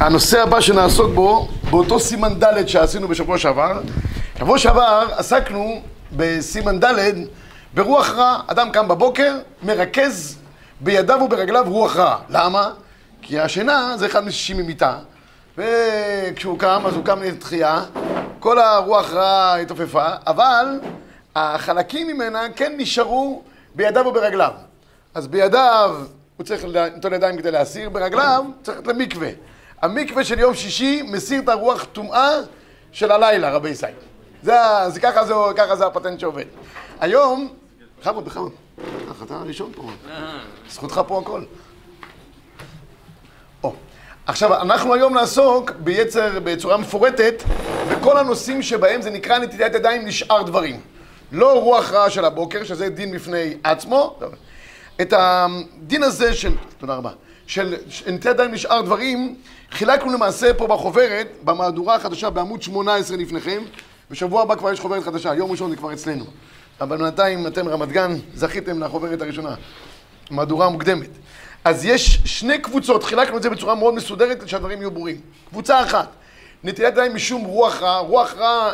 הנושא הבא שנעסוק בו, באותו סימן ד' שעשינו בשבוע שעבר. שבוע שעבר עסקנו בסימן ד' ברוח רע. אדם קם בבוקר, מרכז בידיו וברגליו רוח רע. למה? כי השינה זה אחד משישים ממיטה, וכשהוא קם, אז הוא קם לתחייה, כל הרוח רע התעופפה, אבל החלקים ממנה כן נשארו בידיו וברגליו. אז בידיו הוא צריך לנטול ידיים כדי להסיר, ברגליו צריך ללכת למקווה. המקווה של יום שישי מסיר את הרוח טומאה של הלילה, רבי ישראל. זה, זה, ככה, זה, ככה זה הפטנט שעובד. היום, בכבוד, בכבוד. ככה, אתה הראשון פה. זכותך פה הכל. או, עכשיו, אנחנו היום נעסוק ביצר, בצורה מפורטת, בכל הנושאים שבהם זה נקרא נטילת ידיים לשאר דברים. לא רוח רעה של הבוקר, שזה דין בפני עצמו. את הדין הזה של, תודה רבה, של נטילת ידיים לשאר דברים, חילקנו למעשה פה בחוברת, במהדורה החדשה בעמוד 18 לפניכם. בשבוע הבא כבר יש חוברת חדשה, יום ראשון זה כבר אצלנו. אבל בינתיים אתם רמת גן, זכיתם לחוברת הראשונה. מהדורה מוקדמת. אז יש שני קבוצות, חילקנו את זה בצורה מאוד מסודרת שהדברים יהיו ברורים. קבוצה אחת, נטילת ידיים משום רוח רע, רוח רע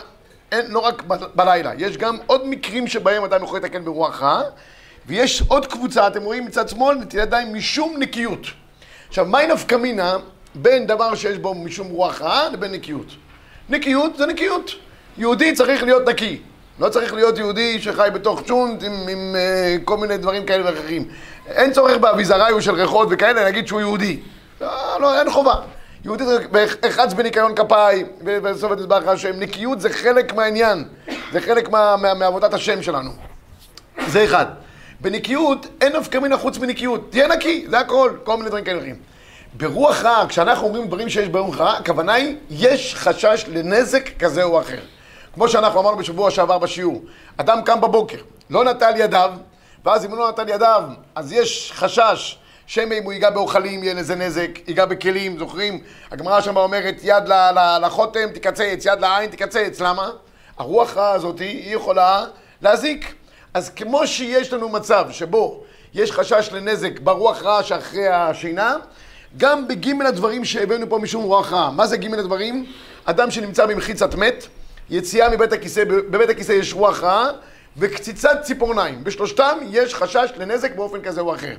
אין, לא רק ב- בלילה, יש גם עוד מקרים שבהם אדם יכול לתקן ברוח רע, ויש עוד קבוצה, אתם רואים מצד שמאל, נטילת ידיים משום נקיות. עכשיו, מהי נפקא מינה בין דבר שיש בו משום רוח רעה לבין נקיות? נקיות זה נקיות. יהודי צריך להיות נקי. לא צריך להיות יהודי שחי בתוך צ'ונט עם, עם uh, כל מיני דברים כאלה ואחרים. אין צורך באביזריו של ריחות וכאלה להגיד שהוא יהודי. לא, לא, אין חובה. יהודי זה אחץ בניקיון כפיים, ובסוף את מזבח השם. נקיות זה חלק מהעניין. זה חלק מה, מה, מעבודת השם שלנו. זה אחד. בנקיות אין נפקא מינה חוץ מנקיות. תהיה נקי, זה הכל. כל מיני דברים כאלה אחרים. ברוח רע, כשאנחנו אומרים דברים שיש ברוח רע, הכוונה היא, יש חשש לנזק כזה או אחר. כמו שאנחנו אמרנו בשבוע שעבר בשיעור, אדם קם בבוקר, לא נטל ידיו, ואז אם הוא לא נטל ידיו, אז יש חשש שמא אם הוא ייגע באוכלים יהיה לזה נזק, ייגע בכלים, זוכרים? הגמרא שם אומרת, יד לחותם תקצץ, יד לעין תקצץ, למה? הרוח רע הזאת היא יכולה להזיק. אז כמו שיש לנו מצב שבו יש חשש לנזק ברוח רע שאחרי השינה, גם בגימל הדברים שהבאנו פה משום רוח רע. מה זה גימל הדברים? אדם שנמצא במחיצת מת, יציאה מבית הכיסא, בבית הכיסא יש רוח רעה, וקציצת ציפורניים. בשלושתם יש חשש לנזק באופן כזה או אחר.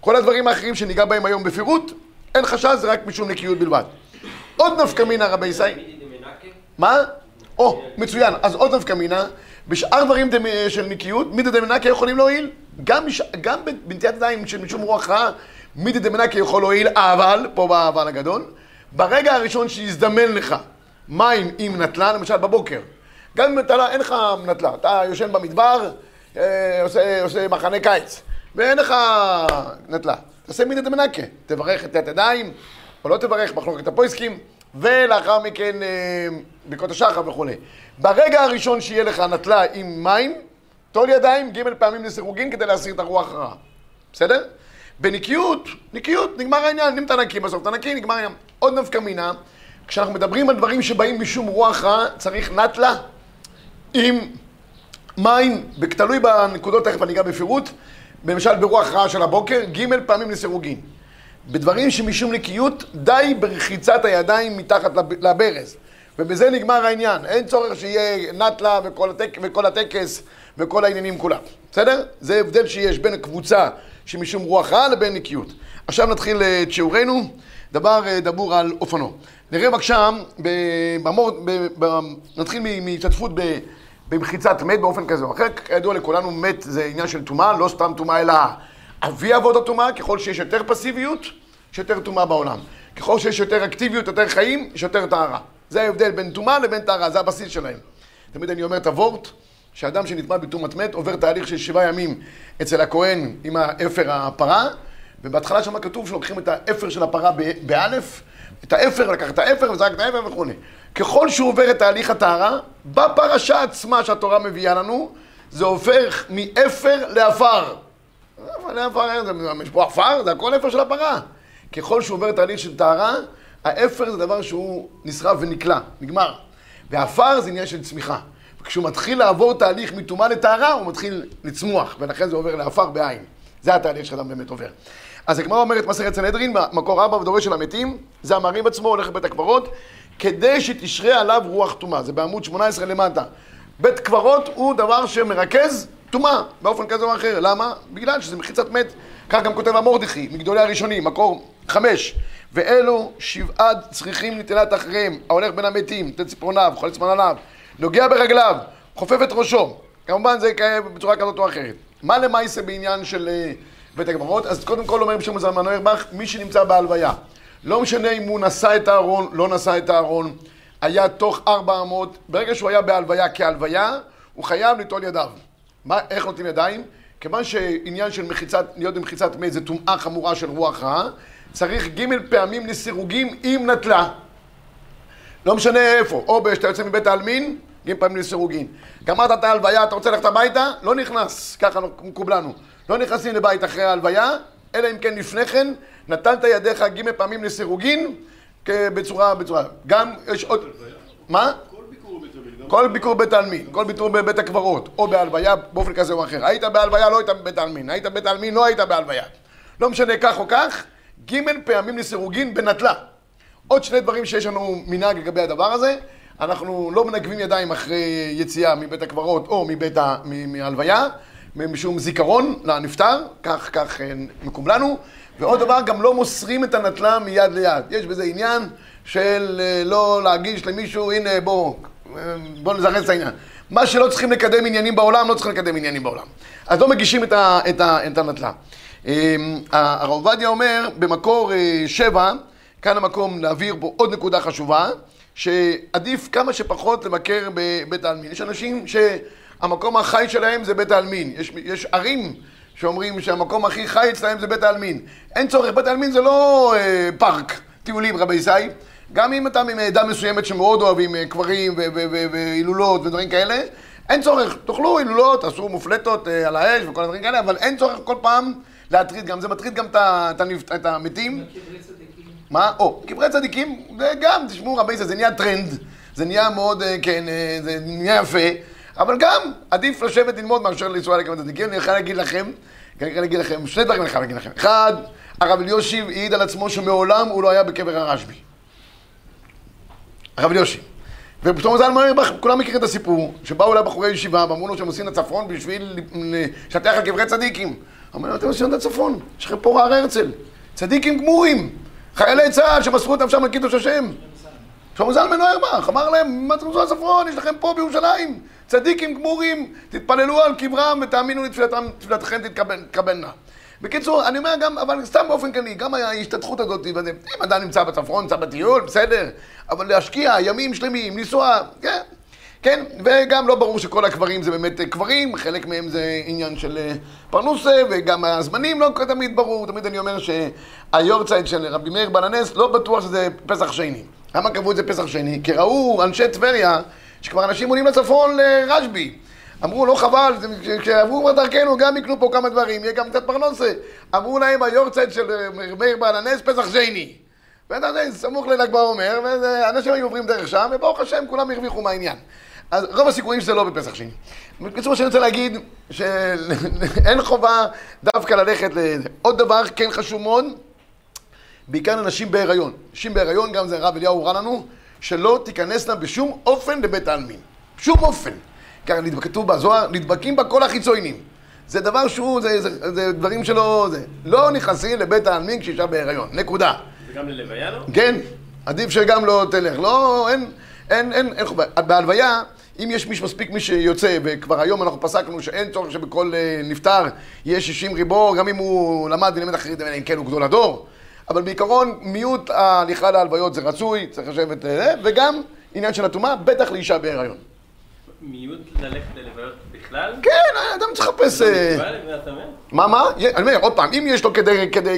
כל הדברים האחרים שניגע בהם היום בפירוט, אין חשש, זה רק משום נקיות בלבד. עוד נפקא מינה רבי ישראל. מה? או, מצוין. אז עוד נפקא מינה, בשאר דברים של נקיות, מידי דמנקה יכולים להועיל. גם, מש... גם בנטיית ידיים של משום רוח רעה, מידי דמנקה יכול להועיל, אבל, פה באבל הגדול, ברגע הראשון שיזדמן לך מים עם נטלה, למשל בבוקר. גם אם אתה, אין לך נטלה, אתה יושן במדבר, אה, עושה, עושה מחנה קיץ, ואין לך נטלה. תעשה מידי דמנקה, תברך את הידיים, או לא תברך, מחלוקת הפויסקים, ולאחר מכן אה, ברכות השחר וכולי. ברגע הראשון שיהיה לך נטלה עם מים, טול ידיים ג' פעמים לסירוגין כדי להסיר את הרוח הרעה. בסדר? בנקיות, נקיות, נגמר העניין, אם אתה נקי בסוף, אתה נקי, נגמר העניין. עוד נפקא מינה, כשאנחנו מדברים על דברים שבאים משום רוח רע, צריך נטלה עם מים, ותלוי בנקודות, תכף אני אגע בפירוט, למשל ברוח רע של הבוקר, ג' פעמים לסירוגין. בדברים שמשום נקיות, די ברחיצת הידיים מתחת לברז. ובזה נגמר העניין, אין צורך שיהיה נטלה וכל, הטק, וכל הטקס וכל העניינים כולם, בסדר? זה הבדל שיש בין קבוצה שמשום רוח רע לבין נקיות. עכשיו נתחיל את שיעורנו, דבר דבור על אופנו. נראה בבקשה, במור, נתחיל מהשתתפות במחיצת מת באופן כזה או אחר. כידוע לכולנו, מת זה עניין של טומאה, לא סתם טומאה אלא אבי אבות הטומאה, ככל שיש יותר פסיביות, יש יותר טומאה בעולם. ככל שיש יותר אקטיביות, יותר חיים, יש יותר טהרה. זה ההבדל בין טומאה לבין טהרה, זה הבסיס שלהם. תמיד אני אומר את הוורט, שאדם שנטמע בטומאת מת עובר תהליך של שבעה ימים אצל הכהן עם האפר הפרה, ובהתחלה שם כתוב שלוקחים את האפר של הפרה באלף, את האפר, לקח את האפר וזרק את האפר וכו'. ככל שהוא עובר את תהליך הטהרה, בפרשה עצמה שהתורה מביאה לנו, זה הופך מאפר לעפר. לעפר, יש פה עפר, זה הכל אפר של הפרה. ככל שהוא עובר תהליך של טהרה, האפר זה דבר שהוא נשרף ונקלע, נגמר. ועפר זה עניין של צמיחה. וכשהוא מתחיל לעבור תהליך מטומאה לטהרה, הוא מתחיל לצמוח, ולכן זה עובר לעפר בעין. זה התהליך שאדם באמת עובר. אז הגמרא אומרת מסכת סנהדרין, מקור ארבע ודורש של המתים, זה המעריב עצמו הולך לבית הקברות, כדי שתשרה עליו רוח טומאה. זה בעמוד 18 למטה. בית קברות הוא דבר שמרכז טומאה, באופן כזה או אחר. למה? בגלל שזה מחיצת מת. כך גם כותב המורדכי, מגדולי הראשונים, מקור חמש. ואלו שבעת צריכים נטילת אחריהם, ההולך בין המתים, נותן ציפורניו, חולץ מנעליו, נוגע ברגליו, חופף את ראשו. כמובן זה בצורה כזאת או אחרת. מה למעשה בעניין של אה, בית הקברות? אז קודם כל אומר בשם זלמן נוירבך, מי שנמצא בהלוויה. לא משנה אם הוא נשא את הארון, לא נשא את הארון, היה תוך ארבע אמות, ברגע שהוא היה בהלוויה כהלוויה, הוא חייב ליטול ידיו. מה, איך נוטלים ידיים? כיוון שעניין של מחיצת, להיות במחיצת מת זה טומאה חמורה של רוח רעה, צריך ג' פעמים לסירוגין עם נטלה. לא משנה איפה, או כשאתה יוצא מבית העלמין, ג' פעמים לסירוגין. גמרת את ההלוויה, אתה רוצה ללכת הביתה? לא נכנס, ככה מקובלנו. לא נכנסים לבית אחרי ההלוויה, אלא אם כן לפני כן נתנת ידיך ג' פעמים לסירוגין בצורה, בצורה. גם יש עוד... מה? כל ביקור בית העלמין, כל ביקור בבית הקברות, או בהלוויה באופן כזה או אחר. היית בהלוויה, לא היית בבית העלמין. היית בבית העלמין, לא היית בהלוויה. לא משנה כך או כך, ג' פעמים לסירוגין בנטלה. עוד שני דברים שיש לנו מנהג לגבי הדבר הזה. אנחנו לא מנגבים ידיים אחרי יציאה מבית הקברות או מבית ההלוויה, משום זיכרון לנפטר, כך, כך אה, מקום לנו. ועוד דבר, גם לא מוסרים את הנטלה מיד ליד. יש בזה עניין של אה, לא להגיש למישהו, הנה בוא, אה, בוא נזרז את העניין. מה שלא צריכים לקדם עניינים בעולם, לא צריכים לקדם עניינים בעולם. אז לא מגישים את, ה, את, ה, את הנטלה. הרב עובדיה אומר, במקור שבע, כאן המקום להעביר פה עוד נקודה חשובה, שעדיף כמה שפחות לבקר בבית העלמין. יש אנשים שהמקום החי שלהם זה בית העלמין. יש, יש ערים שאומרים שהמקום הכי חי אצלהם זה בית העלמין. אין צורך, בית העלמין זה לא אה, פארק טיולים, רבי ישי. גם אם אתה מעדה מסוימת שמאוד אוהבים אה, קברים והילולות ודברים כאלה, אין צורך, תאכלו הילולות, תעשו מופלטות אה, על האש וכל הדברים כאלה, אבל אין צורך כל פעם להטריד גם, זה מטריד גם את המתים. מה? או, קברי צדיקים, זה גם, תשמעו רבי זה נהיה טרנד, זה נהיה מאוד, אה, כן, אה, זה נהיה יפה, אבל גם עדיף לשבת ללמוד מאשר לנסוע לקברי צדיקים, אני יכול להגיד לכם, אני יכול להגיד לכם, שני דברים אני יכול להגיד לכם. אחד, הרב אליושיב העיד על עצמו שמעולם הוא לא היה בקבר הרשב"י. הרב אליושיב. ופתאום ז"ל אומר, כולם מכירים את הסיפור, שבאו אליו בחורי ישיבה ואמרו לו שהם עושים לצפון בשביל לשטח על קברי צדיקים. אמרו לו, אתם עושים לצפון, יש לכם פה הר הרצל, צדיקים גמורים. חיילי צה"ל שמסרו את נפשם לקידוש השם. שלמה זלמן אוירבך, אמר להם, מה אתם רוצים לצפון? יש לכם פה בירושלים צדיקים גמורים, תתפללו על קברם ותאמינו לתפילתכם תתקבלנה. בקיצור, אני אומר גם, אבל סתם באופן כללי, גם ההשתתפות הזאת, אם אדם נמצא בצפון, נמצא בטיול, בסדר, אבל להשקיע ימים שלמים, לנסוע, כן. כן, וגם לא ברור שכל הקברים זה באמת קברים, חלק מהם זה עניין של אה, פרנוסה, וגם הזמנים לא תמיד ברור, תמיד אני אומר שהיורצייט של רבי מאיר בננס לא בטוח שזה פסח שני. למה קבעו את זה פסח שני? כי ראו אנשי טבריה, שכבר אנשים עולים לצפון לרשב"י. אמרו, לא חבל, כשעברו כבר דרכנו גם יקנו פה כמה דברים, יהיה גם קצת פרנוסה. אמרו להם, היורצייט של אה, מאיר בננס, פסח שני. ואתה יודע, סמוך לל"ג בעומר, ואנשים היו עוברים דרך שם, וברוך השם, כולם הרוויחו מהעניין. אז רוב הסיכויים שזה לא בפסח שני. בקיצור, שאני רוצה להגיד, שאין חובה דווקא ללכת לזה. עוד דבר, כן חשוב מאוד, בעיקר לנשים בהיריון. נשים בהיריון, גם זה הרב אליהו הורה לנו, שלא תיכנסנה בשום אופן לבית העלמין. שום אופן. ככה כתוב בזוהר, נדבקים בה כל החיצוינים. זה דבר שהוא, זה, זה, זה דברים שלא, זה. לא נכנסים לבית העלמין כשאישה בהיריון. נקודה. וגם ללוויה לא? כן, עדיף שגם לא תלך. לא, אין, אין, אין, אין חובה. בהלוויה... אם יש מישהו מספיק מי שיוצא, וכבר היום אנחנו פסקנו שאין צורך שבכל אה, נפטר יהיה 60 ריבו, גם אם הוא למד ולימד אחרים, אלא אם כן הוא גדול הדור. אבל בעיקרון, מיעוט ההליכה להלוויות זה רצוי, צריך לשבת, אה, וגם עניין של הטומאה, בטח לאישה בהיריון. מיעוט ללכת ללוויות בכלל? כן, אדם צריך לחפש... אה, מה, מה? אני אומר, עוד פעם, אם יש לו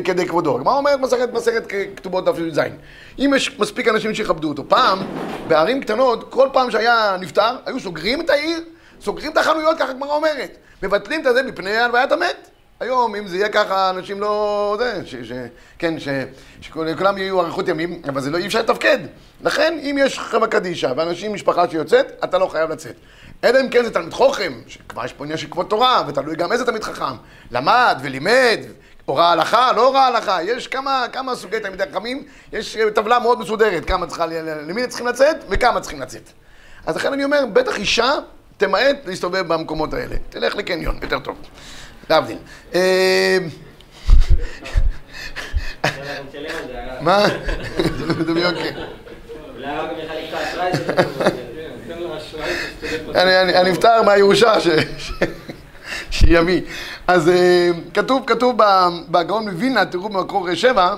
כדי כבודו, מה אומרת מסכת כתובות דף י"ז? אם יש מספיק אנשים שיכבדו אותו. פעם, בערים קטנות, כל פעם שהיה נפטר, היו סוגרים את העיר, סוגרים את החנויות, ככה הגמרא אומרת. מבטלים את זה מפני הלוויית המת. היום, אם זה יהיה ככה, אנשים לא... זה, ש, ש, כן, ש, שכולם יהיו אריכות ימים, אבל זה לא, אי אפשר לתפקד. לכן, אם יש חברה קדישא ואנשים, משפחה שיוצאת, אתה לא חייב לצאת. אלא אם כן זה תלמיד חוכם, שכבר יש פה עניין של כבוד תורה, ותלוי גם איזה תלמיד חכם. למד ולימד, הוראה הלכה, לא הוראה הלכה, יש כמה, כמה סוגי תלמידי חכמים, יש טבלה מאוד מסודרת, כמה צריכה, למי צריכים לצאת וכמה צריכים לצאת. אז לכן אני אומר, בטח אישה, תמעט להסתובב במקומות האלה. תלך לקניון, יותר טוב. להבדיל. אה. מה? אשראי, תשתלב אני, נפטר מהירושה ש... ש... שיביא. אז אה, כתוב, כתוב בגאון מווילנה, תראו במקור שבע,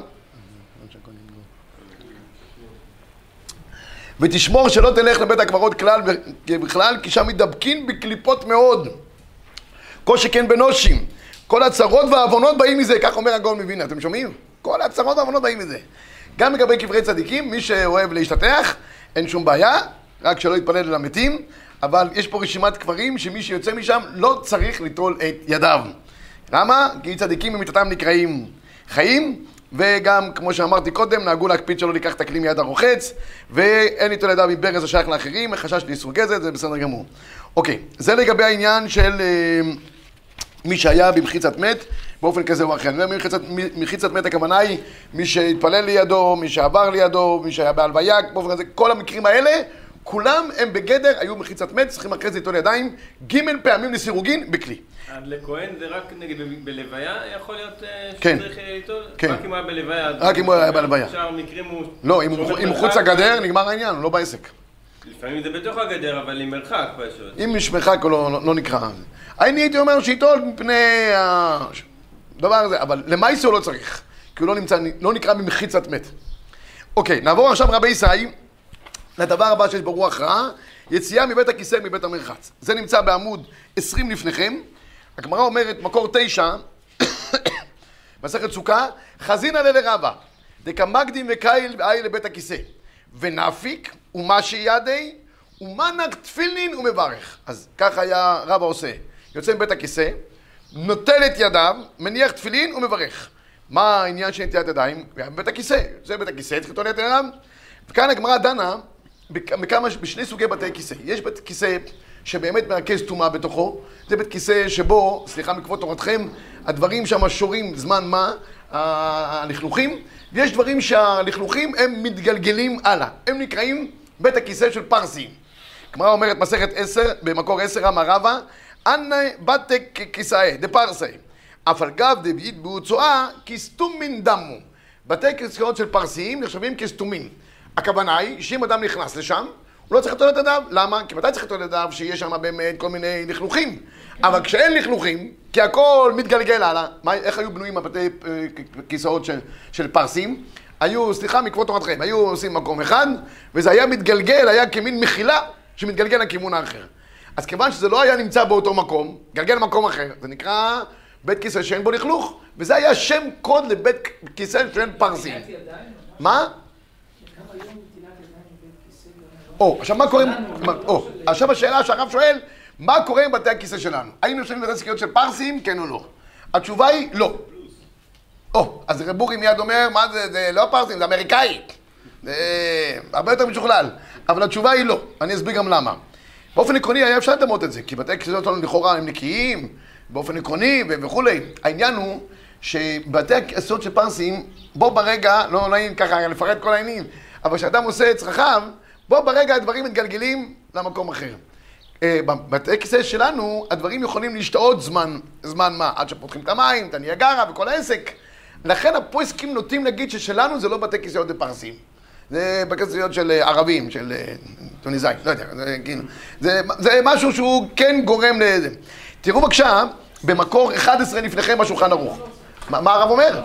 ותשמור שלא תלך לבית הקברות כלל ובכלל, כי שם מתדבקין בקליפות מאוד. כל שכן בנושים. כל הצרות והעוונות באים מזה, כך אומר הגאון מווילנה, אתם שומעים? כל הצרות והעוונות באים מזה. גם לגבי קברי צדיקים, מי שאוהב להשתטח, אין שום בעיה, רק שלא יתפלל אל המתים, אבל יש פה רשימת קברים שמי שיוצא משם לא צריך ליטול את ידיו. למה? כי צדיקים ממיתתם נקראים חיים, וגם, כמו שאמרתי קודם, נהגו להקפיד שלא ניקח את הכלי מיד הרוחץ, ואין ליטול ידיו מברז השייך לאחרים, מחשש לאיסור גזל, זה בסדר גמור. אוקיי, זה לגבי העניין של... אה, מי שהיה במחיצת מת, באופן כזה או אחר. אני אומר מחיצת, מחיצת מת הכוונה היא מי שהתפלל לידו, מי שעבר לידו, מי שהיה בהלוויה, באופן כזה, כל המקרים האלה, כולם הם בגדר, היו מחיצת מת, צריכים אחרי זה ליטול ידיים, ג' פעמים לסירוגין בכלי. עד לכהן זה רק נגיד בלוויה יכול להיות אה, כן. שצריך אה, ליטול? כן. רק אם הוא היה בלוויה. רק אם הוא היה בלוויה. בשאר המקרים הוא... לא, אם הוא שומר אם הוא מרחק, חוץ לגדר, נגמר העניין, הוא לא בעסק. לפעמים זה בתוך הגדר, אבל עם מרחק פשוט. אם יש מרחק לא, לא, לא נקרא. אני הייתי אומר שייטול מפני הדבר הזה, אבל למעשה הוא לא צריך, כי הוא לא, נמצא, לא נקרא במחיצת מת. אוקיי, נעבור עכשיו רבי ישי לדבר הבא שיש בו רוח רעה, יציאה מבית הכיסא מבית המרחץ. זה נמצא בעמוד 20 לפניכם. הגמרא אומרת, מקור 9, מסכת סוכה, חזינא ללרבה, דקמקדים וקייל ואי לבית הכיסא, ונפיק ומשי ידי ומנק תפילין ומברך. אז ככה היה רבא עושה. יוצא מבית הכיסא, נוטל את ידיו, מניח תפילין ומברך. מה העניין של נטילת ידיים? בבית הכיסא. יוצא מבית הכיסא, צריך לטול את ידיו. וכאן הגמרא דנה בכ- בכמה, בשני סוגי בתי כיסא. יש בית כיסא שבאמת מרכז טומאה בתוכו, זה בית כיסא שבו, סליחה מכבוד תורתכם, הדברים שם שורים זמן מה, הלכלוכים, ויש דברים שהלכלוכים הם מתגלגלים הלאה. הם נקראים בית הכיסא של פרסים. הגמרא אומרת מסכת עשר, במקור עשר אמר רבא, אנא בתק כיסאי, דפרסי. אף על גב דביעית בהוצאה, כסתומין דמו. בתי כיסאות של פרסיים נחשבים כסתומים. הכוונה היא שאם אדם נכנס לשם, הוא לא צריך לטול את ידיו. למה? כי מתי צריך לטול את ידיו? שיש שם באמת כל מיני לכלוכים. אבל כשאין לכלוכים, כי הכל מתגלגל הלאה, מה, איך היו בנויים הבתי אה, כיסאות של, של פרסים? היו, סליחה, מכבוד תורתכם, היו עושים מקום אחד, וזה היה מתגלגל, היה כמין מחילה שמתגלגל לכיוון האחר. אז כיוון שזה לא היה נמצא באותו מקום, גלגל למקום אחר, זה נקרא בית כיסא שאין בו לכלוך, וזה היה שם קוד לבית כיסא של פרסים. מה? או, עכשיו מה קורה, עם- או, עכשיו השאלה שהרב שואל, מה קורה עם בתי הכיסא שלנו? האם יושבים בבתי כיסאות של פרסים, כן או לא? התשובה היא לא. או, אז רב בורי מיד אומר, מה זה, זה לא פרסים, זה אמריקאי. זה הרבה יותר משוכלל. אבל התשובה היא לא, אני אסביר גם למה. באופן עקרוני היה אפשר לדמות את זה, כי בתי כיסאות שלנו לכאורה הם נקיים, באופן עקרוני וכולי. העניין הוא שבתי הכיסאות של פרסים, בו ברגע, לא נעים ככה לפרט כל העניינים, אבל כשאדם עושה את צרכיו, בו ברגע הדברים מתגלגלים למקום אחר. אה, בבתי כיסא שלנו, הדברים יכולים להשתאות זמן, זמן מה? עד שפותחים את המים, את הניאגרה וכל העסק. לכן הפויסקים נוטים להגיד ששלנו זה לא בתי כיסאות לפרסים. זה כיסאות של אה, ערבים, של אה, טוניסאים, לא יודע, זה, כאילו, זה, זה משהו שהוא כן גורם לזה. תראו בבקשה, במקור 11 לפניכם בשולחן ערוך. מה, מה הרב אומר?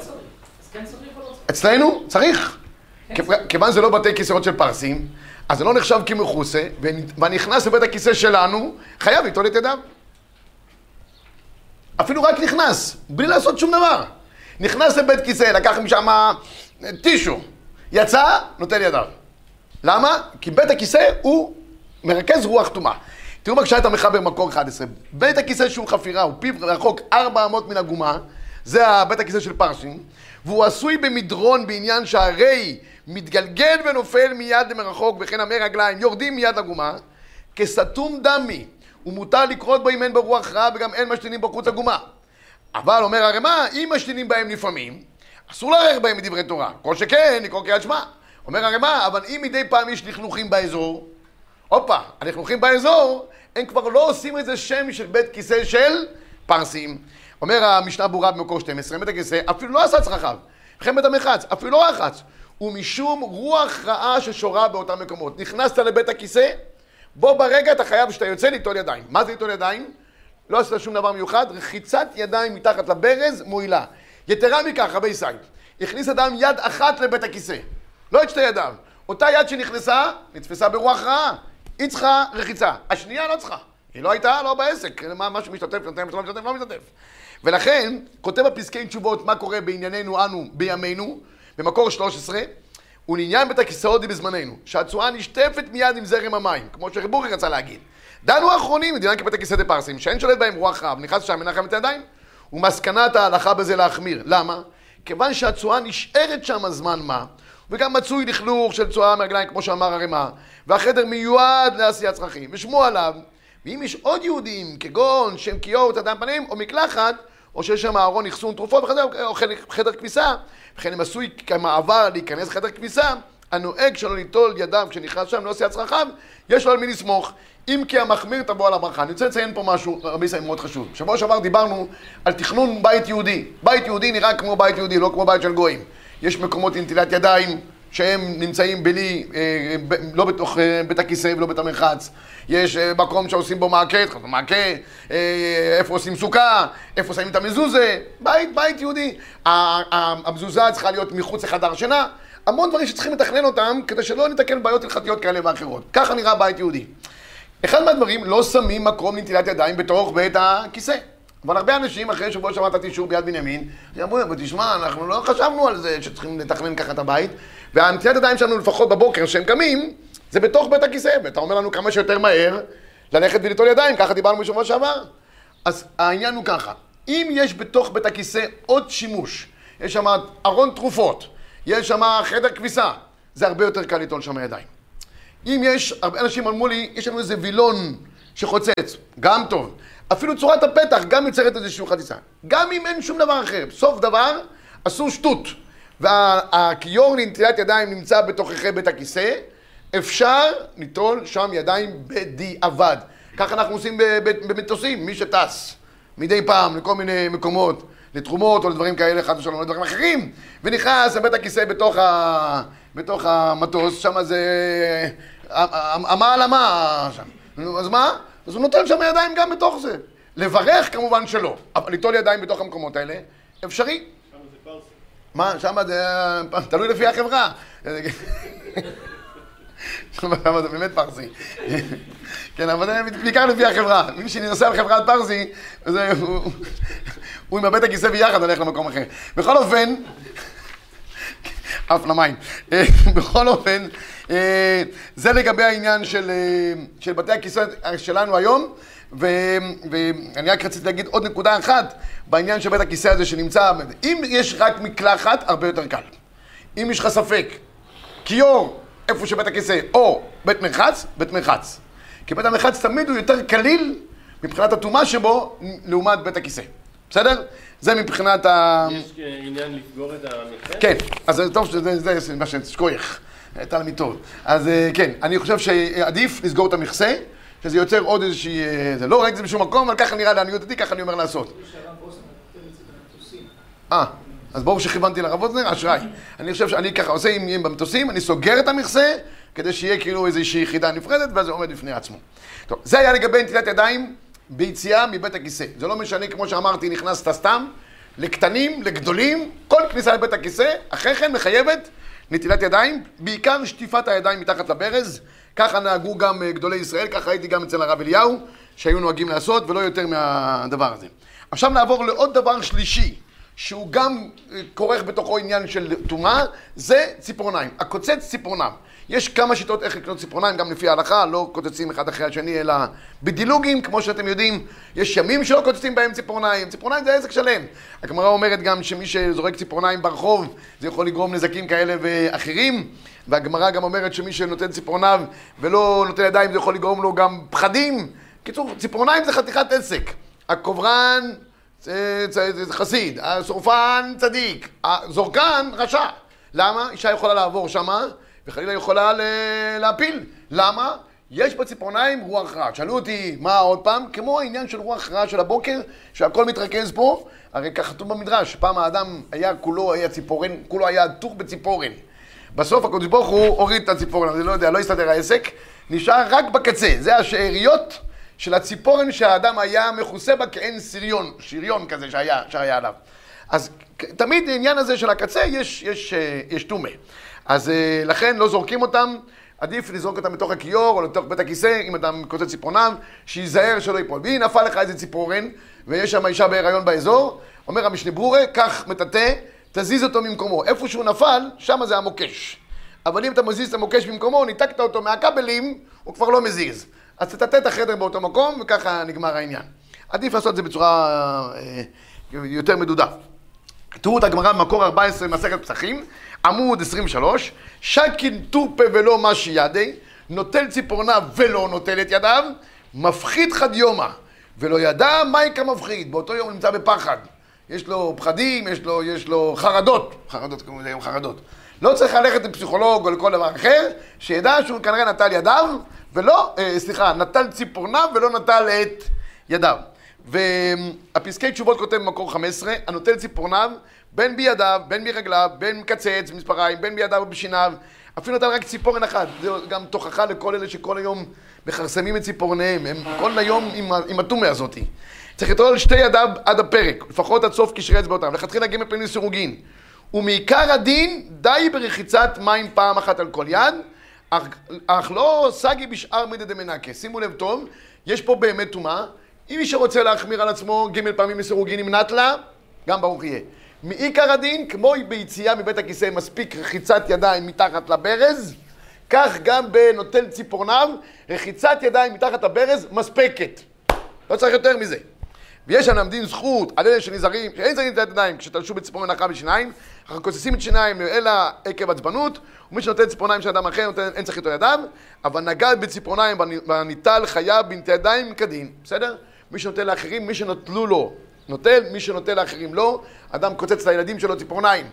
אצלנו צריך. כיוון- זה לא בתי כיסאות של פרסים, אז זה לא נחשב כמכוסה, והנכנס לבית הכיסא שלנו, חייב ליטול את ידיו. אפילו רק נכנס, בלי לעשות שום דבר. נכנס לבית כיסא, לקח משם טישו, יצא, נוטל ידיו. למה? כי בית הכיסא הוא מרכז רוח טומאה. תראו בבקשה את המחבר במקור 11. בית הכיסא שהוא חפירה, הוא פיו רחוק 400 מן הגומה, זה בית הכיסא של פרשים, והוא עשוי במדרון בעניין שהרי מתגלגל ונופל מיד למרחוק, וכן המי רגליים יורדים מיד לגומה, כסתום דמי, ומותר לקרות בו אם אין בו רוח רע וגם אין משתינים בו חוץ. אבל אומר הרמ"א, אם משתינים בהם לפעמים, אסור לערך בהם מדברי תורה. כל שכן, לקרוא קריאת שמע. אומר הרמ"א, אבל אם מדי פעם יש לכלוכים באזור, הופה, הלכלוכים באזור, הם כבר לא עושים את זה שם של בית כיסא של פרסים. אומר המשנה ברורה במקור 12, בית הכיסא אפילו לא עשה צרכיו, בית המחץ, אפילו לא רחץ. ומשום רוח רעה ששורה באותם מקומות. נכנסת לבית הכיסא, בו ברגע אתה חייב שאתה יוצא ליטול ידיים. מה זה ליטול ידיים? לא עשית שום דבר מיוחד, רחיצת ידיים מתחת לברז מועילה. יתרה מכך, רבי סייד, הכניס אדם יד אחת לבית הכיסא, לא את שתי ידיו. אותה יד שנכנסה, נתפסה ברוח רעה, היא צריכה רחיצה. השנייה לא צריכה. היא לא הייתה, לא בעסק. מה, משהו משתתף, נותן, לא משתתף, לא משתתף. ולכן, כותב בפסקי תשובות מה קורה בענייננו אנו בימינו, במקור 13, ולעניין בית הכיסאות היא בזמננו, שהצועה נשטפת מיד עם זרם המים, כמו שחיבורי רצה להגיד. דנו האחרונים, מדינה כבית הכיסא דה פרסים, שאין שולט בהם רוח רב, נכנס שם מנחם את הידיים, ומסקנת ההלכה בזה להחמיר. למה? כיוון שהצועה נשארת שם זמן מה, וגם מצוי לכלוך של צועה מהרגליים, כמו שאמר הרמ"א, והחדר מיועד לעשיית צרכים, ושמעו עליו, ואם יש עוד יהודים, כגון שם כיור ותדם פנים, או מקלחת, או שיש שם ארון אחסון תרופות או חדר, כביסה, וכן אם עשוי כמעבר להיכנס לחדר כביסה, הנוהג שלא ליטול ידיו כשנכנס שם, לא עושה צרכיו, יש לו על מי לסמוך. אם כי המחמיר תבוא על הברכה. אני רוצה לציין פה משהו, רבי ישראל, מאוד חשוב. בשבוע שעבר דיברנו על תכנון בית יהודי. בית יהודי נראה כמו בית יהודי, לא כמו בית של גויים. יש מקומות לנטילת ידיים שהם נמצאים בלי, אה, ב, לא בתוך אה, בית הכיסא ולא בית המרחץ. יש אה, מקום שעושים בו מעקה, מעקה, אה, איפה עושים סוכה, איפה שמים את המזוזה. בית, בית יהודי. המזוזה צריכה להיות מחוץ לחדר שינה. המון דברים שצריכים לתכנן אותם כדי שלא ניתקל בעיות הלכתיות כאלה ואחרות. ככה נראה בית יהודי. אחד מהדברים, לא שמים מקום לנטילת ידיים בתוך בית הכיסא. אבל הרבה אנשים, אחרי שבוע שעבר נתתי שיעור ביד בנימין, אמרו, אבל תשמע, אנחנו לא חשבנו על זה שצריכים לתכנן ככה את הבית, והנטילת ידיים שלנו, לפחות בבוקר, כשהם קמים, זה בתוך בית הכיסא, ואתה אומר לנו כמה שיותר מהר ללכת וליטול ידיים, ככה דיברנו בשבוע שעבר. אז העניין הוא ככה, אם יש בתוך בית הכיסא עוד שימוש, יש שם ארון תרופות, יש שם חדר כביסה, זה הרבה יותר קל ליטול שם ידיים. אם יש, הרבה אנשים אמרו לי, יש לנו איזה וילון שחוצץ, גם טוב. אפילו צורת הפתח גם יוצרת איזושהי חציצה. גם אם אין שום דבר אחר. סוף דבר, עשו שטות. והכיור לנטילת ידיים נמצא בתוככי בית הכיסא, אפשר ליטול שם ידיים בדיעבד. ככה אנחנו עושים במטוסים, מי שטס מדי פעם לכל מיני מקומות, לתרומות או לדברים כאלה, חד ושלום, לדברים אחרים, ונכנס לבית הכיסא בתוך, ה... בתוך המטוס, שם זה המעלמה שם. אז מה? אז הוא נוטל שם ידיים גם בתוך זה. לברך כמובן שלא, אבל ליטול ידיים בתוך המקומות האלה, אפשרי. שם זה פרסי. מה, שם זה תלוי לפי החברה. שם זה באמת פרסי. כן, אבל זה בעיקר לפי החברה. מי שנוסע על חברת פרסי, הוא עם הבית הכיסא ביחד הולך למקום אחר. בכל אופן, עף למים. בכל אופן, אה, זה לגבי העניין של, אה, של בתי הכיסא שלנו היום, ו, ואני רק רציתי להגיד עוד נקודה אחת בעניין של בית הכיסא הזה שנמצא, אם יש רק מקלחת, הרבה יותר קל. אם יש לך ספק, כיור, איפה שבית הכיסא, או בית מרחץ, בית מרחץ. כי בית המרחץ תמיד הוא יותר קליל מבחינת הטומאה שבו, לעומת בית הכיסא. בסדר? זה מבחינת ה... יש עניין לסגור את המכסה? כן, אז זה טוב שזה זה מה ששכוייך, תלמידות. אז אה, כן, אני חושב שעדיף לסגור את המכסה, שזה יוצר עוד איזושהי... אה, זה לא ראיתי את זה בשום מקום, אבל ככה נראה לעניות אותי, ככה אני אומר לעשות. אה, אז ברור שכיוונתי לרב אוזנר, אשראי. אני חושב שאני ככה עושה עם במטוסים, אני סוגר את המכסה, כדי שיהיה כאילו איזושהי יחידה נפרדת, ואז זה עומד בפני עצמו. טוב, זה היה לגבי נטילת ידיים ביציאה מבית הכיסא. זה לא משנה, כמו שאמרתי, נכנסת סתם, לקטנים, לגדולים, כל כניסה לבית הכיסא, אחרי כן מחייבת נטילת ידיים, בעיקר שטיפת הידיים מתחת לברז. ככה נהגו גם אה, גדולי ישראל, ככה הייתי גם אצל הרב אליהו, שהיו נוהגים לעשות, ולא יותר מהדבר הזה. עכשיו נעבור לעוד דבר שלישי, שהוא גם אה, כורך בתוכו עניין של טומאה, זה ציפורניים. הקוצץ ציפורנם. יש כמה שיטות איך לקנות ציפורניים, גם לפי ההלכה, לא קוצצים אחד אחרי השני, אלא בדילוגים, כמו שאתם יודעים, יש ימים שלא קוצצים בהם ציפורניים, ציפורניים זה עסק שלם. הגמרא אומרת גם שמי שזורק ציפורניים ברחוב, זה יכול לגרום נזקים כאלה ואחרים, והגמרא גם אומרת שמי שנותן ציפורניו ולא נותן ידיים, זה יכול לגרום לו גם פחדים. קיצור, ציפורניים זה חתיכת עסק. הקוברן חסיד, השורפן צדיק, הזורקן רשע. למה? אישה יכולה לעבור שמה, וחלילה יכולה להפיל. למה? יש בציפורניים רוח רע. שאלו אותי, מה עוד פעם? כמו העניין של רוח רע של הבוקר, שהכל מתרכז פה, הרי כך כתוב במדרש, פעם האדם היה כולו היה ציפורן, כולו היה עטוך בציפורן. בסוף הקדוש ברוך הוא הוריד את הציפורן, אני לא יודע, לא הסתדר העסק, נשאר רק בקצה, זה השאריות של הציפורן שהאדם היה מכוסה בה כאין סריון, שריון כזה שהיה, שהיה עליו. אז תמיד העניין הזה של הקצה יש, יש, אה, יש טומא. אז אה, לכן לא זורקים אותם, עדיף לזרוק אותם לתוך הכיור או לתוך בית הכיסא, אם אדם קוצץ ציפורניו, שייזהר שלא ייפול. ואם נפל לך איזה ציפורן, ויש שם אישה בהיריון באזור, אומר המשנה ברורה, קח מטאטא, תזיז אותו ממקומו. איפה שהוא נפל, שם זה המוקש. אבל אם אתה מזיז את המוקש במקומו, ניתקת אותו מהכבלים, הוא כבר לא מזיז. אז את החדר באותו מקום, וככה נגמר העניין. עדיף לעשות את זה בצורה אה, יותר מדודה. תראו את הגמרא במקור 14 מסכת פסחים, עמוד 23, שקין טורפה ולא משי ידי, נוטל ציפורניו ולא נוטל את ידיו, מפחיד חד יומא, ולא ידע מהי כמפחיד, באותו יום הוא נמצא בפחד. יש לו פחדים, יש לו, יש לו חרדות, חרדות, קוראים לזה היום חרדות. לא צריך ללכת לפסיכולוג או לכל דבר אחר, שידע שהוא כנראה נטל ידיו, ולא, אה, סליחה, נטל ציפורניו ולא נטל את ידיו. והפסקי תשובות כותב במקור 15, הנוטל ציפורניו, בין בידיו, בין ברגליו, בין מקצץ מספריים, בין בידיו ובשיניו, אפילו נתן רק ציפורן אחת, זה גם תוכחה לכל אלה שכל היום מכרסמים את ציפורניהם, הם כל היום עם, עם הטומא הזאתי. צריך לטול שתי ידיו עד הפרק, לפחות עד סוף קשרי אצבעותיו, לכתחילה ג' פנים לסירוגין. ומעיקר הדין, די ברחיצת מים פעם אחת על כל יד, אך, אך לא סגי בשאר מידי דמנקה. שימו לב טוב, יש פה באמת טומאה. אם מי שרוצה להחמיר על עצמו ג' פעמים לסירוגין נמנעת לה, גם ברוך יהיה. מעיקר הדין, כמו ביציאה מבית הכיסא, מספיק רחיצת ידיים מתחת לברז, כך גם בנוטל ציפורניו, רחיצת ידיים מתחת לברז מספקת. לא צריך יותר מזה. ויש המלמדים זכות על אלה שנזהרים, שאין זרים את הידיים כשתלשו בציפורן הנחה בשיניים, אך כוססים את שיניים אלא עקב עצבנות, ומי שנוטל ציפורניים של אדם אחר, נותן, אין צריך איתו ידיו, אבל נגע בציפורניים והניטל חייב בנטי ידיים כדין, בסדר? מי שנוטל לאחרים, מי שנוטלו לו, נוטל, מי שנוטל לאחרים לא, אדם קוצץ לילדים שלו ציפורניים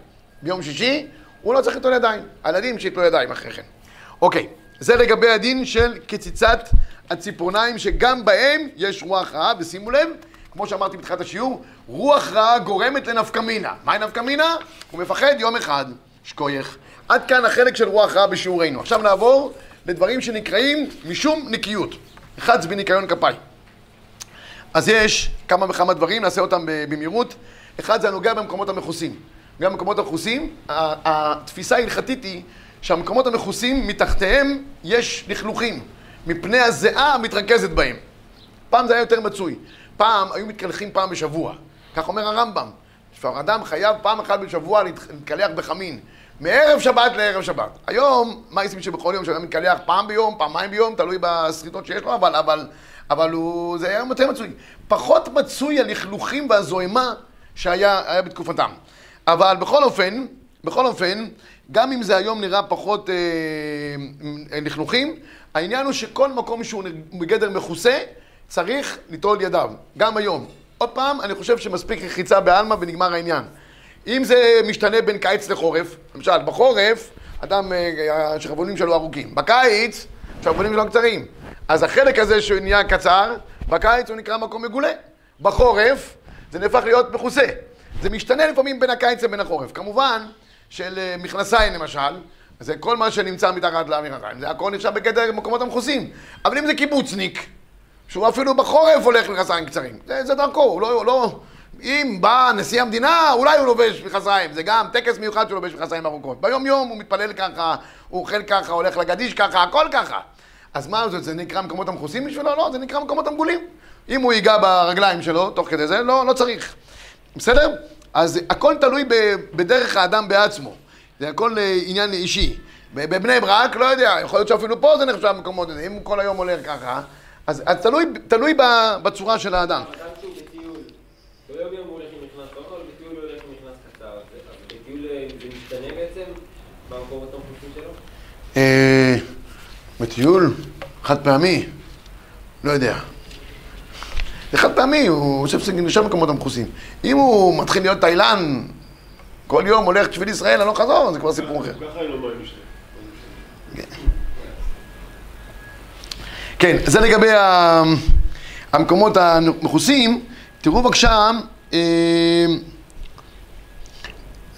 ביום שישי, הוא לא צריך איתו ידיים, הילדים שייתנו ידיים אחרי כן. אוקיי, זה לגבי הדין של קציצת הציפורניים, שגם בהם יש רוח רעה, ושימו לב, כמו שאמרתי בתחילת השיעור, רוח רעה גורמת לנפקמינה. מהי נפקמינה? הוא מפחד יום אחד, שכוייך. עד כאן החלק של רוח רעה בשיעורנו. עכשיו נעבור לדברים שנקראים משום נקיות. אחד זה בניקיון כפיים. אז יש כמה וכמה דברים, נעשה אותם במהירות. אחד זה הנוגע במקומות המכוסים. גם במקומות המכוסים, התפיסה ההלכתית היא שהמקומות המכוסים, מתחתיהם יש לכלוכים, מפני הזיעה המתרכזת בהם. פעם זה היה יותר מצוי. פעם היו מתקלחים פעם בשבוע. כך אומר הרמב"ם. שאדם חייב פעם אחת בשבוע להתקלח בחמין. מערב שבת לערב שבת. היום, מה עושים שבכל יום שאדם מתקלח פעם ביום, פעמיים ביום, תלוי בשריטות שיש לו, אבל, אבל, אבל הוא, זה היה יותר מצוי. פחות מצוי הלכלוכים והזוהמה שהיה היה בתקופתם. אבל בכל אופן, בכל אופן, גם אם זה היום נראה פחות אה, אה, לכלוכים, העניין הוא שכל מקום שהוא בגדר מכוסה, צריך ליטול ידיו, גם היום. עוד פעם, אני חושב שמספיק רחיצה בעלמא ונגמר העניין. אם זה משתנה בין קיץ לחורף, למשל, בחורף, אדם אה, שהשרוולים שלו ארוכים. בקיץ, השרוולים שלו קצרים. אז החלק הזה שהוא נהיה קצר, בקיץ הוא נקרא מקום מגולה. בחורף, זה נהפך להיות מכוסה. זה משתנה לפעמים בין הקיץ לבין החורף. כמובן, של אה, מכנסיים למשל, זה כל מה שנמצא מתחת למכנסיים, זה הכל נחשב בגדר מקומות המכוסים. אבל אם זה קיבוצניק, שהוא אפילו בחורף הולך מכנסיים קצרים, זה, זה דרכו, הוא לא, הוא לא... אם בא נשיא המדינה, אולי הוא לובש מכנסיים, זה גם טקס מיוחד שהוא לובש מכנסיים ארוכות. ביום יום הוא מתפלל ככה, הוא אוכל ככה, הולך לגדיש ככה, הכל ככה. אז מה זה, זה נקרא מקומות המכוסים בשבילו? לא, זה נקרא מקומות המגולים. אם הוא ייגע ברגליים שלו, תוך כדי זה, לא, לא צריך. בסדר? אז הכל תלוי בדרך האדם בעצמו. זה הכל אה, עניין אישי. בבני ברק, לא יודע, יכול להיות שאפילו פה זה נחשב מקומות, אם הוא כל היום הולך ככה, אז, אז תלוי, תלוי ב- בצורה של האדם. אדם שהוא בטיול, ביום יום הוא הולך עם מכנס ככה, אבל בטיול הוא הולך עם מכנס קצר. אז אז בטיול זה משתנה בעצם במקומות המחוצים שלו? בטיול, חד פעמי, לא יודע. זה חד פעמי, הוא חושב שזה נשאר במקומות המכוסים. אם הוא מתחיל להיות תאילן, כל יום הולך שביל ישראל הלוך חזור, זה כבר סיפור אחר. ככה אין לו מים כן, זה לגבי המקומות המכוסים. תראו בבקשה, אה,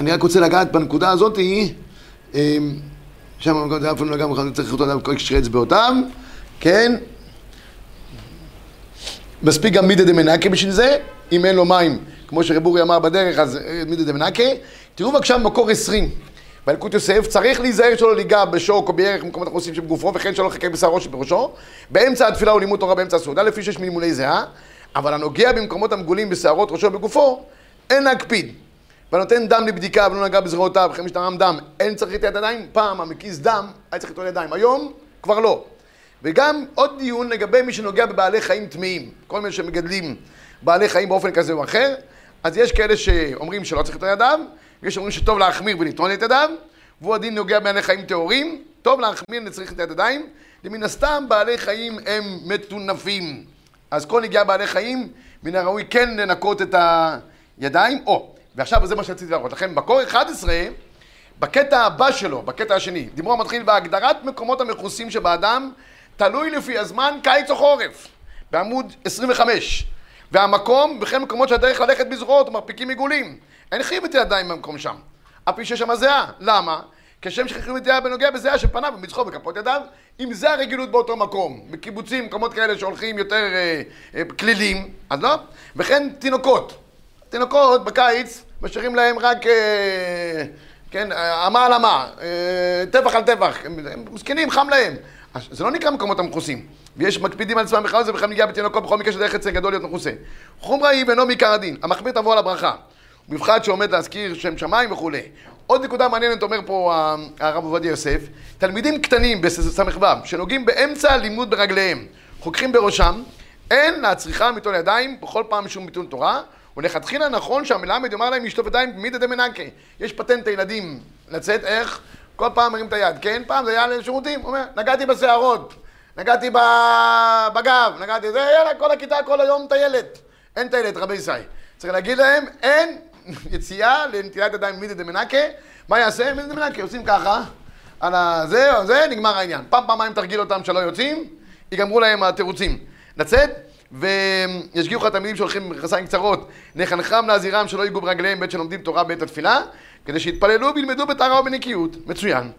אני רק רוצה לגעת בנקודה הזאת, אה, שם המקום זה אף פעם לא גם צריך אותו אדם כל קשרי אצבעותיו, כן? מספיק גם מידה דמנקה בשביל זה, אם אין לו מים, כמו שרב אורי אמר בדרך, אז אה, מידה דמנקה. תראו בבקשה במקור 20, באלקוט יוסף, צריך להיזהר שלא ליגע בשוק או בירך במקומות החוסים שבגופו, וכן שלא לחכה בשערו שבראשו, באמצע התפילה ולימוד תורה באמצע הסעודה, לפי שיש מלימודי זהה, אבל הנוגע במקומות המגולים בשערות ראשו ובגופו, אין להקפיד. והנותן דם לבדיקה ולא נגע בזרועותיו, וכן משתרם דם, אין צריך לתת ידיים, פעם המקיס דם, היה צריך לתת ידיים, היום כבר לא. וגם עוד דיון לגבי מי שנוגע בבעלי חיים טמאים, כל מיני שמגדלים בעלי חיים באופן כזה או אחר, אז יש כאלה שאומרים שלא צריך את ידיו, ויש שאומרים שטוב להחמיר ולטעון את ידיו, והוא הדין נוגע בבעלי חיים טהורים, טוב להחמיר וצריך את הידיים, ומן הסתם בעלי חיים הם מטונפים. אז כל נגיעה בעלי חיים, מן הראוי כן לנקות את הידיים, או, ועכשיו זה מה שרציתי להראות לכם, בקור 11, בקטע הבא שלו, בקטע השני, דיברו המתחיל בהגדרת מקומות המכוסים שבאדם, תלוי לפי הזמן, קיץ או חורף, בעמוד 25. והמקום, וכן מקומות שהדרך ללכת בזרועות, מרפיקים עיגולים. אין חייב את ידיים במקום שם. אף פי שיש שם זיעה. למה? כשם שחייבים את ידיים בנוגע בזיעה שפניו ומצחו בכפות ידיו, אם זה הרגילות באותו מקום, בקיבוצים, מקומות כאלה שהולכים יותר אה, אה, כלילים, אז לא. וכן תינוקות. תינוקות בקיץ משאירים להם רק, אה, כן, אה, אמה על אמה, אה, טבח על טבח, הם מסכנים, חם להם. זה לא נקרא מקומות המכוסים. ויש מקפידים על עצמם בכלל זה בכלל מגיע בתינוקות בכל מקרה שדרך אצל גדול להיות מכוסה. חומרה היא ואינו מעיקר הדין, המחמיר תבוא על הברכה. מבחן שעומד להזכיר שם שמיים וכולי. עוד נקודה מעניינת אומר פה ה- הרב עובדיה יוסף, תלמידים קטנים בס"ו שנוגעים באמצע הלימוד ברגליהם, חוקרים בראשם, אין להצריכה מטול ידיים בכל פעם שום ביטול תורה, ולכתחילה נכון שהמלמד יאמר להם לשטוף ידיים מידא דמנקה. יש פטנט לילדים לצאת איך? כל פעם מרים את היד, כן? פעם זה היה לשירותים, הוא אומר, נגעתי בשערות, נגעתי בגב, נגעתי זה, יאללה, כל הכיתה כל היום טיילת. אין טיילת, רבי ישי. צריך להגיד להם, אין יציאה לנטילת ידיים מידא דמנקה. מה יעשה? מידא דמנקה, עושים ככה, על הזה או זה, נגמר העניין. פעם, פעמיים תרגיל אותם שלא יוצאים, ייגמרו להם התירוצים. לצאת, וישגיחו התלמידים שהולכים עם מכנסיים קצרות, נחנכם להזהירם שלא ייגעו ברגליהם בעת שלומדים תורה בעת התפילה, כדי שיתפללו וילמדו בטהרה ובנקיות. מצוין.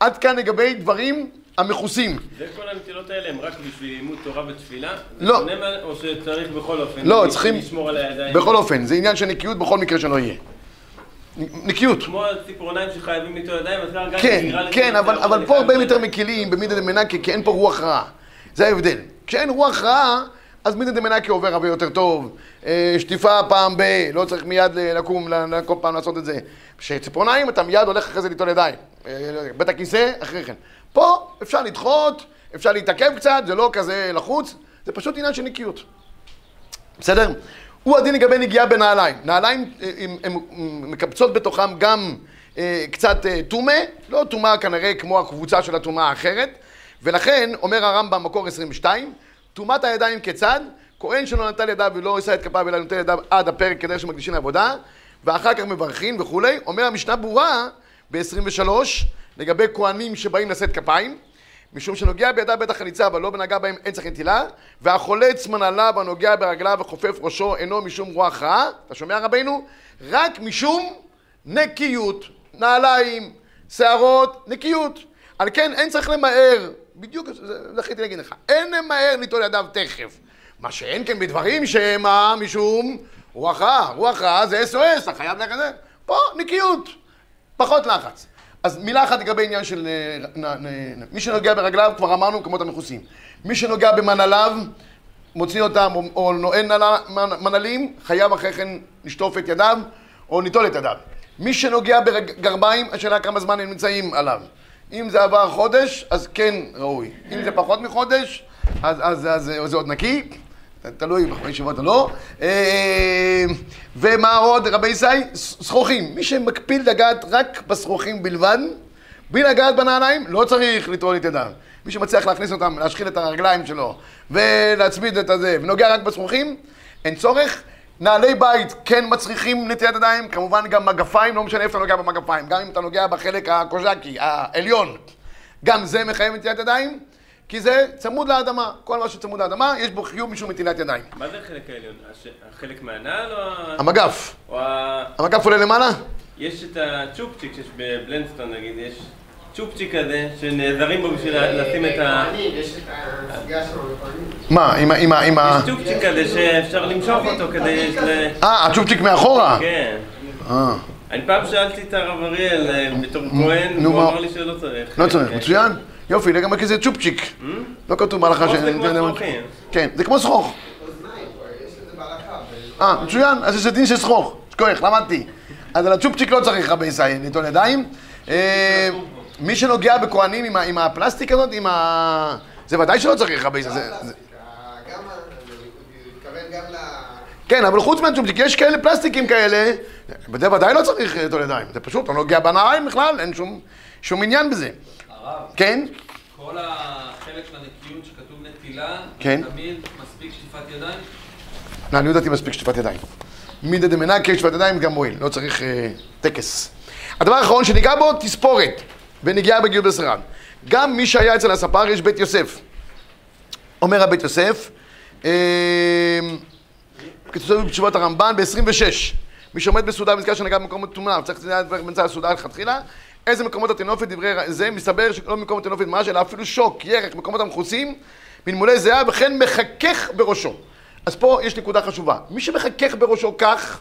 עד כאן לגבי דברים המכוסים. זה כל הנטילות האלה הם רק בשביל לימוד תורה ותפילה? לא. או שצריך בכל אופן? לא, צריכים- לשמור על הידיים? בכל אופן, זה עניין של נקיות בכל מקרה שלא יהיה. נקיות. כמו הציפורניים שחייבים ליטול ידיים, אז גם כן, כן, שזה אבל, פה הרבה יותר מקלים במידה דמנקה, כי אין פה רוח רעה. זה ההבדל. כשאין רוח רעה, אז מידה דמנקה עובר הרבה יותר טוב. אה, שטיפה פעם ב... לא צריך מיד לקום, כל פעם לעשות את זה. כשציפורניים, אתה מיד הולך אחרי זה ליטול ידיים. אה, בית הכיסא, אחרי כן. פה אפשר לדחות, אפשר להתעכב קצת, זה לא כזה לחוץ, זה פשוט עניין של נקיות. בסדר? הוא הדין לגבי נגיעה בנעליים. נעליים הן מקבצות בתוכם גם אה, קצת אה, טומא, לא טומאה כנראה כמו הקבוצה של הטומאה האחרת, ולכן אומר הרמב"ם מקור 22, טומאת הידיים כיצד? כהן שלא נטל ידיו ולא יישא את כפיו אלא נוטל ידיו עד הפרק כדרך שמקדישים לעבודה, ואחר כך מברכים וכולי. אומר המשנה ברורה ב-23 לגבי כהנים שבאים לשאת כפיים, משום שנוגע בידיו בית החליצה, אבל לא בנגע בהם אין צריך נטילה, והחולץ מנעליו הנוגע ברגליו וחופף ראשו אינו משום רוח רעה, אתה שומע רבינו? רק משום נקיות, נעליים, שערות, נקיות. על כן אין צריך למהר, בדיוק זכיתי להגיד לך, אין למהר ליטול ידיו תכף. מה שאין כן בדברים שהם מה? משום רוח רעה. רוח רעה זה SOS, אתה חייב ללכת לזה. פה נקיות. פחות לחץ. אז מילה אחת לגבי עניין של אה, מי שנוגע ברגליו, כבר אמרנו, מקומות המכוסים. מי שנוגע במנעליו, מוציא אותם, או, או נועל נעל- מנ- מנעלים, חייב אחרי כן לשטוף את ידיו, או ליטול את ידיו. מי שנוגע בגרביים, השאלה כמה זמן הם נמצאים עליו. אם זה עבר חודש, אז כן ראוי. אם זה פחות מחודש, אז, אז, אז, אז זה עוד נקי. תלוי בחורי ישיבות או לא. אה, ומה עוד, רבי ישי? שרוכים. מי שמקפיד לגעת רק בשרוכים בלבד, בלי לגעת בנעליים, לא צריך לטעון את ידיו. מי שמצליח להכניס אותם, להשחיל את הרגליים שלו, ולהצמיד את הזה, ונוגע רק בשרוכים, אין צורך. נעלי בית כן מצריכים נטילת ידיים, כמובן גם מגפיים, לא משנה איפה אתה נוגע במגפיים, גם אם אתה נוגע בחלק הקוז'קי, העליון, גם זה מחייב נטילת ידיים, כי זה צמוד לאדמה, כל מה שצמוד לאדמה, יש בו חיוב משום נטילת ידיים. מה זה החלק העליון? החלק מהנעל או ה... המגף, או ה... המגף עולה למעלה? יש את הצ'ופצ'יק שיש בבלנדסטון נגיד, יש צ'ופצ'יק כזה שנעזרים בו בשביל לשים את ה... מה, עם ה... עם. יש צ'ופצ'יק כזה שאפשר למשוך אותו כדי. אה, הצ'ופצ'יק מאחורה? כן. אה, אני פעם שאלתי את הרב אריאל אה, בתור כהן, והוא? אמר לי שלא צריך. לא צריך, כן. מצוין. יופי, גם כזה צ'ופצ'יק. לא כתוב בהלכה ש... זה כמו שרוכים. כן, זה כמו יש את זה בהלכה. אה, מצוין, אז יש דין של שרוך. שכוח, למדתי. אז על הצ'ופצ'יק לא צריך רבי ישראל, ליטול ידיים. אה, מי שנוגע בכהנים עם עם הפלסטיק הזאת, עם ה... זה ודאי שלא צריך רבי ישראל. זה- זה- גם, אני מתכוון גם ל... כן, אבל חוץ מהצ'ופצ'יק, יש כאלה פלסטיקים כאלה, בזה ודאי לא צריך ליטול ידיים. זה פשוט, לא נוגע בנעליים בכלל, אין שום- שום עניין בזה. הרב, כן? כל החלק של הנקיות שכתוב נטילה, כן. תמיד מספיק שטיפת ידיים? לעניות דעתי מספיק שטיפת ידיים. מידא דמנקה, שטיפת ידיים גם מועיל, לא צריך אה, טקס. הדבר האחרון שניגע בו, תספורת, ונגיעה בגיור בסרן. גם מי שהיה אצל הספר, יש בית יוסף. אומר הבית יוסף, אה, כתוב בתשובת הרמב"ן, ב-26. מי שעומד בסעודה במזכר שנגע במקום טומאה, צריך לדעת באמצע הסעודה לכתחילה. איזה מקומות הטינופת, דברי זה, מסתבר שלא במקום הטינופת ממש, אלא אפילו שוק, ירק, מקומות המכוסים, מנמולי זיעה, וכן מחכך בראשו. אז פה יש נקודה חשובה. מי שמחכך בראשו כך,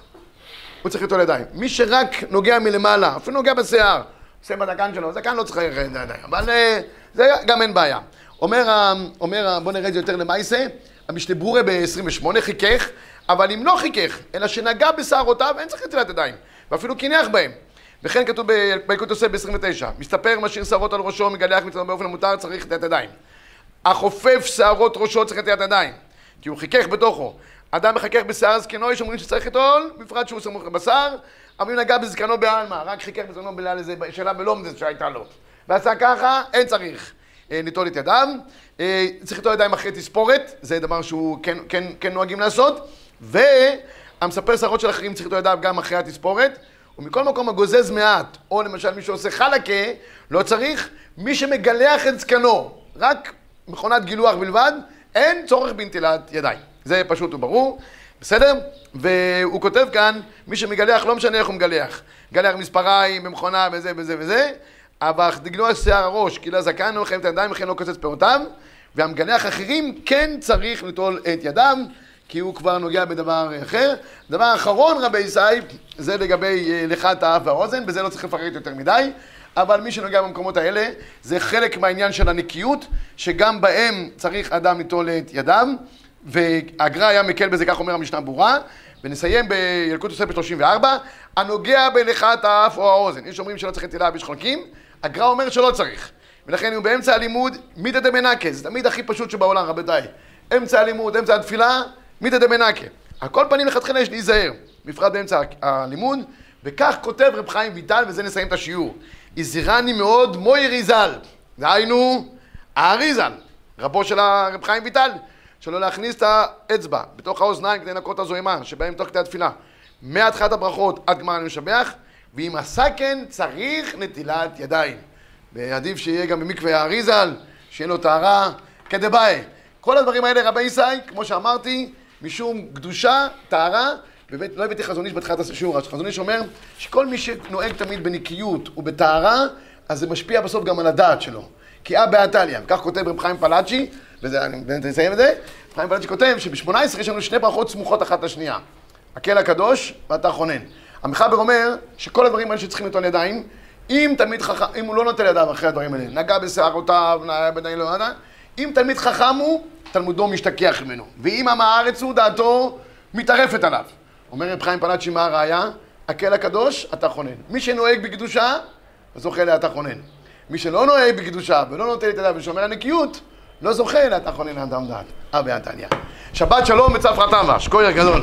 הוא צריך ליטול ידיים. מי שרק נוגע מלמעלה, אפילו נוגע בשיער, עושה בזקן שלו, זקן לא צריך ידיים, אבל אה, זה גם אין בעיה. אומר, אומר, בוא נראה את זה יותר למעשה, המשנה ברורה ב-28 חיכך, אבל אם לא חיכך, אלא שנגע בשערותיו, אין צריך נטילת ידיים, ואפילו קינח בהם. וכן כתוב ב- בילקוט יוסף ב-29, מסתפר, משאיר שערות על ראשו, מגלח מצדו באופן המותר, צריך נטילת ידיים. החופף שערות ראשו צריך נטילת ידיים, כי הוא חיכך בתוכו. אדם מחכך בשיער זקנו, יש אומרים שצריך ליטול, בפרט שהוא סמוך לבשר, אבל אם נגע בזקנו בעלמא, רק חיכך בזקנו בגלל איזה שאלה בלומדס שהייתה לו. ועשה ככה, אין צריך אה, ליטול את ידיו. אה, צריך ליטול ידיים אחרי תספורת, זה דבר שהוא כן, כן, כן נוהגים לעשות. והמספר שערות של אחרים צריך ליטול ידיו גם אחרי התספורת. ומכל מקום הגוזז מעט, או למשל מי שעושה חלקה, לא צריך. מי שמגלח את זקנו, רק מכונת גילוח בלבד, אין צורך בנטילת ידיים. זה פשוט וברור, בסדר? והוא כותב כאן, מי שמגלח, לא משנה איך הוא מגלח. מגלח מספריים, במכונה, וזה וזה וזה, אבל גילוח שיער הראש, כי לזקן לא מחייב את הידיים, לכן לא קוצץ פירותיו, והמגלח אחרים כן צריך ליטול את ידם, כי הוא כבר נוגע בדבר אחר. דבר אחרון, רבי ישי, זה לגבי אה, לחת האף והאוזן, בזה לא צריך לפרט יותר מדי, אבל מי שנוגע במקומות האלה, זה חלק מהעניין של הנקיות, שגם בהם צריך אדם ליטול את ידיו, והגר"א היה מקל בזה, כך אומר המשנה ברורה, ונסיים בילקוט יוסף ב-34, הנוגע בלחת האף או האוזן. יש אומרים שלא צריך נטילה ויש חולקים, הגר"א אומר שלא צריך. ולכן הוא באמצע הלימוד, מיתא דמנקה, זה תמיד הכי פשוט שבעולם, רבותיי. אמצע הלימוד, אמצע התפילה, מיתא דמנקה. על כל פנים לכתחילה יש להיזהר, בפרט באמצע הלימוד, וכך כותב רב חיים ויטל, וזה נסיים את השיעור. הזהירני מאוד מוירי ז"ל, דהיינו, הארי ז"ל, רבו של הרב חיים ויטל, שלא להכניס את האצבע בתוך האוזניים כדי לנקות את הזוהמה, שבהם תוך כדי התפילה, מהתחלת הברכות עד גמר אני משבח, ואם עשה כן צריך נטילת ידיים. ועדיף שיהיה גם במקווה הארי ז"ל, שיהיה לו טהרה כדבעי. כל הדברים האלה, רבי ישי, כמו שאמרתי, משום קדושה, טהרה, באמת, לא הבאתי חזון איש בתחילת השיעור, אז חזון איש אומר שכל מי שנוהג תמיד בנקיות ובטהרה, אז זה משפיע בסוף גם על הדעת שלו. כי אה בהתליא, כך כותב רב חיים פלאצ'י, וזה, אני אסיים את זה, חיים פלאצ'י כותב שב-18 יש לנו שני ברכות סמוכות אחת לשנייה. הקל הקדוש ואתה חונן. המחבר אומר שכל הדברים האלה שצריכים ליטול ידיים, אם תלמיד חכם, אם הוא לא נוטל ידיו אחרי הדברים האלה, נגע בשערותיו, נגע בדי לא יודע, אם תלמיד חכם הוא, תלמודו משתכח ממנו. ואם עם הארץ הוא, דעתו מתערפת עליו. אומר רב חיים פלאצ'י, מה הראיה? הקל הקדוש, אתה חונן. מי שנוהג בקדושה, זוכה לאתה חונן. מי שלא נוהג בקדושה ולא נוטל את ידיו ושומר על נקיות, לא זוכה לאתה חונן לאדם דעת. אה, בעתניא. שבת שלום וצפרא תמש, כויר גדול.